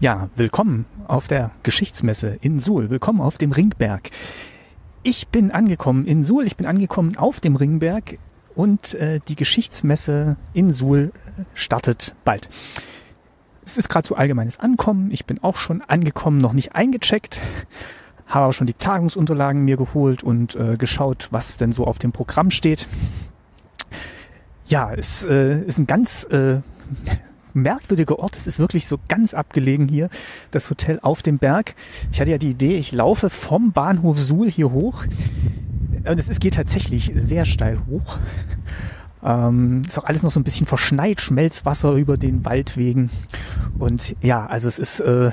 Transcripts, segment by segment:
Ja, willkommen auf der Geschichtsmesse in Suhl. Willkommen auf dem Ringberg. Ich bin angekommen in Suhl, ich bin angekommen auf dem Ringberg und äh, die Geschichtsmesse in Suhl startet bald. Es ist gerade so allgemeines Ankommen. Ich bin auch schon angekommen, noch nicht eingecheckt. Habe auch schon die Tagungsunterlagen mir geholt und äh, geschaut, was denn so auf dem Programm steht. Ja, es äh, ist ein ganz äh, merkwürdiger Ort. Es ist wirklich so ganz abgelegen hier, das Hotel auf dem Berg. Ich hatte ja die Idee, ich laufe vom Bahnhof Suhl hier hoch. Und es geht tatsächlich sehr steil hoch. Ähm, ist auch alles noch so ein bisschen verschneit, Schmelzwasser über den Waldwegen. Und ja, also es ist äh,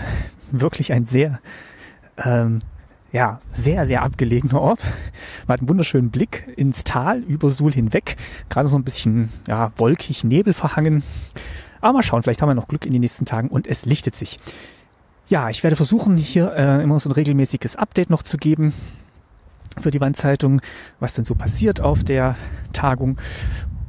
wirklich ein sehr, ähm, ja, sehr, sehr abgelegener Ort. Man hat einen wunderschönen Blick ins Tal über Suhl hinweg. Gerade so ein bisschen ja, wolkig, Nebel verhangen. Aber mal schauen, vielleicht haben wir noch Glück in den nächsten Tagen und es lichtet sich. Ja, ich werde versuchen, hier äh, immer so ein regelmäßiges Update noch zu geben für die Wandzeitung, was denn so passiert auf der Tagung.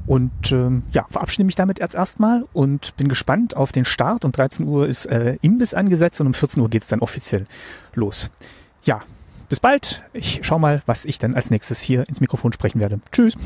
Und ähm, ja, verabschiede mich damit jetzt erstmal und bin gespannt auf den Start. Um 13 Uhr ist äh, Imbiss angesetzt und um 14 Uhr geht's dann offiziell los. Ja, bis bald. Ich schau mal, was ich dann als nächstes hier ins Mikrofon sprechen werde. Tschüss.